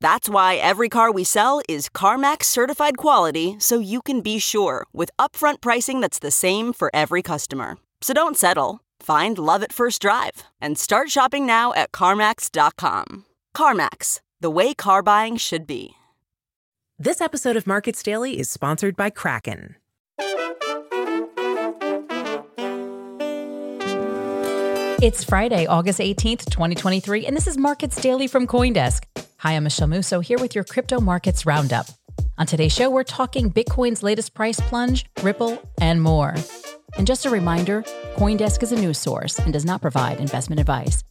That's why every car we sell is CarMax certified quality so you can be sure with upfront pricing that's the same for every customer. So don't settle. Find love at first drive and start shopping now at CarMax.com. CarMax, the way car buying should be. This episode of Markets Daily is sponsored by Kraken. It's Friday, August 18th, 2023, and this is Markets Daily from Coindesk. Hi, I'm Michele Musso here with your crypto markets roundup. On today's show, we're talking Bitcoin's latest price plunge, Ripple, and more. And just a reminder Coindesk is a news source and does not provide investment advice.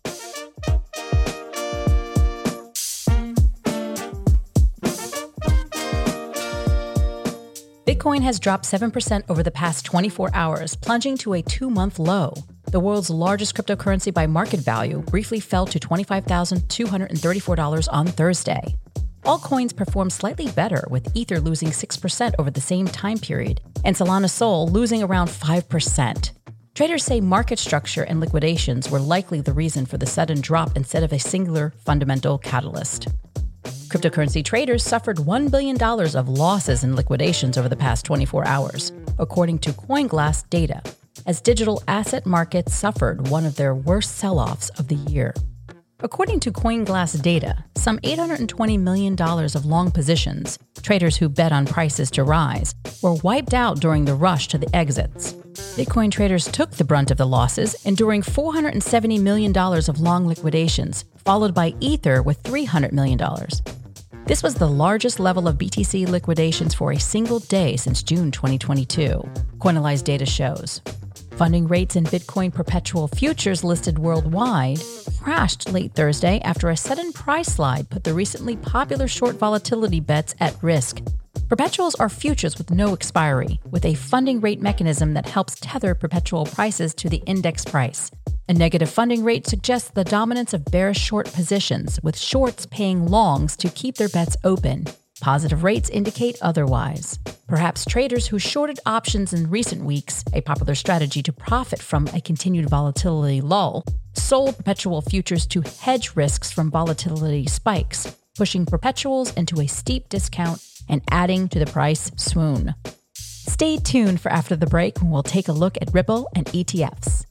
Bitcoin has dropped 7% over the past 24 hours, plunging to a two month low. The world's largest cryptocurrency by market value briefly fell to $25,234 on Thursday. Altcoins performed slightly better, with Ether losing 6% over the same time period, and Solana Sol losing around 5%. Traders say market structure and liquidations were likely the reason for the sudden drop instead of a singular fundamental catalyst. Cryptocurrency traders suffered $1 billion of losses in liquidations over the past 24 hours, according to CoinGlass data, as digital asset markets suffered one of their worst sell offs of the year. According to CoinGlass data, some $820 million of long positions, traders who bet on prices to rise, were wiped out during the rush to the exits. Bitcoin traders took the brunt of the losses, enduring $470 million of long liquidations, followed by Ether with $300 million. This was the largest level of BTC liquidations for a single day since June 2022, Coinalyze data shows. Funding rates in Bitcoin perpetual futures listed worldwide crashed late Thursday after a sudden price slide put the recently popular short volatility bets at risk. Perpetuals are futures with no expiry, with a funding rate mechanism that helps tether perpetual prices to the index price. A negative funding rate suggests the dominance of bearish short positions, with shorts paying longs to keep their bets open. Positive rates indicate otherwise. Perhaps traders who shorted options in recent weeks, a popular strategy to profit from a continued volatility lull, sold perpetual futures to hedge risks from volatility spikes, pushing perpetuals into a steep discount and adding to the price swoon. Stay tuned for after the break when we'll take a look at Ripple and ETFs.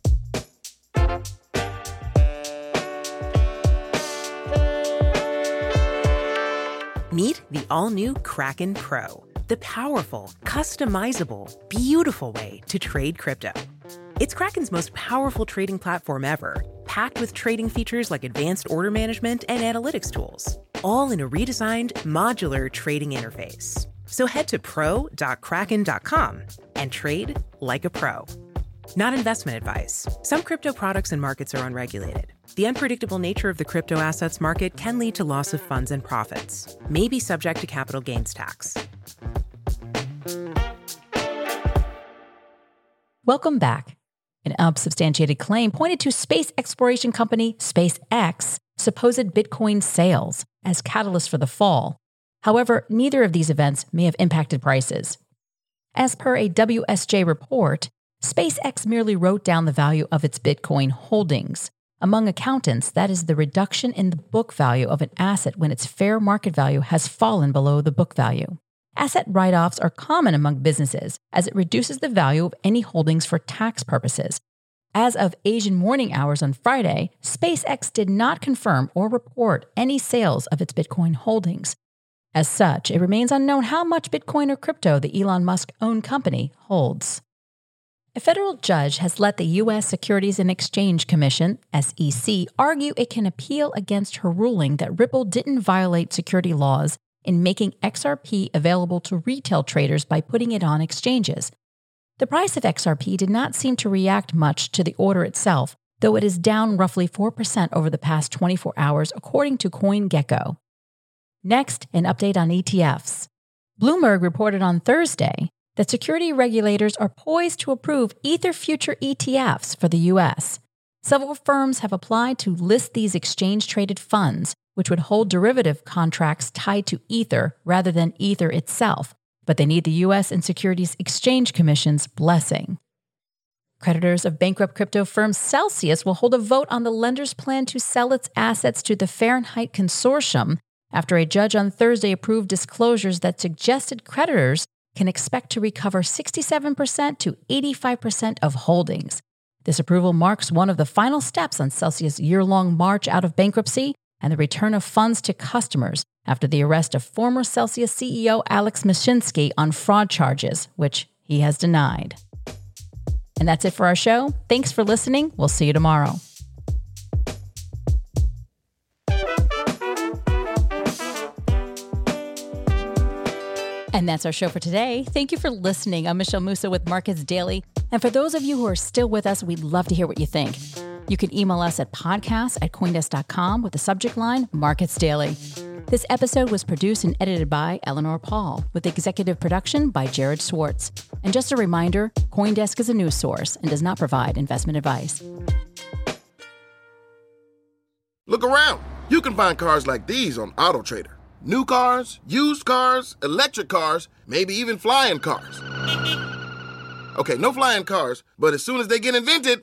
Meet the all new Kraken Pro, the powerful, customizable, beautiful way to trade crypto. It's Kraken's most powerful trading platform ever, packed with trading features like advanced order management and analytics tools, all in a redesigned, modular trading interface. So head to pro.kraken.com and trade like a pro. Not investment advice. Some crypto products and markets are unregulated. The unpredictable nature of the crypto assets market can lead to loss of funds and profits, may be subject to capital gains tax. Welcome back. An unsubstantiated claim pointed to space exploration company SpaceX supposed Bitcoin sales as catalyst for the fall. However, neither of these events may have impacted prices. As per a WSJ report, SpaceX merely wrote down the value of its Bitcoin holdings. Among accountants, that is the reduction in the book value of an asset when its fair market value has fallen below the book value. Asset write offs are common among businesses as it reduces the value of any holdings for tax purposes. As of Asian morning hours on Friday, SpaceX did not confirm or report any sales of its Bitcoin holdings. As such, it remains unknown how much Bitcoin or crypto the Elon Musk owned company holds. A federal judge has let the U.S. Securities and Exchange Commission, SEC, argue it can appeal against her ruling that Ripple didn't violate security laws in making XRP available to retail traders by putting it on exchanges. The price of XRP did not seem to react much to the order itself, though it is down roughly 4% over the past 24 hours, according to CoinGecko. Next, an update on ETFs. Bloomberg reported on Thursday that security regulators are poised to approve Ether future ETFs for the U.S. Several firms have applied to list these exchange traded funds, which would hold derivative contracts tied to Ether rather than Ether itself, but they need the U.S. and Securities Exchange Commission's blessing. Creditors of bankrupt crypto firm Celsius will hold a vote on the lender's plan to sell its assets to the Fahrenheit Consortium after a judge on Thursday approved disclosures that suggested creditors can expect to recover 67% to 85% of holdings. This approval marks one of the final steps on Celsius' year long march out of bankruptcy and the return of funds to customers after the arrest of former Celsius CEO Alex Mashinsky on fraud charges, which he has denied. And that's it for our show. Thanks for listening. We'll see you tomorrow. And that's our show for today. Thank you for listening. I'm Michele Musso with Markets Daily. And for those of you who are still with us, we'd love to hear what you think. You can email us at podcast at coindesk.com with the subject line Markets Daily. This episode was produced and edited by Eleanor Pahl, with executive production by Jared Schwartz. And just a reminder Coindesk is a news source and does not provide investment advice. Look around. You can find cars like these on AutoTrader. New cars, used cars, electric cars, maybe even flying cars. Okay, no flying cars, but as soon as they get invented,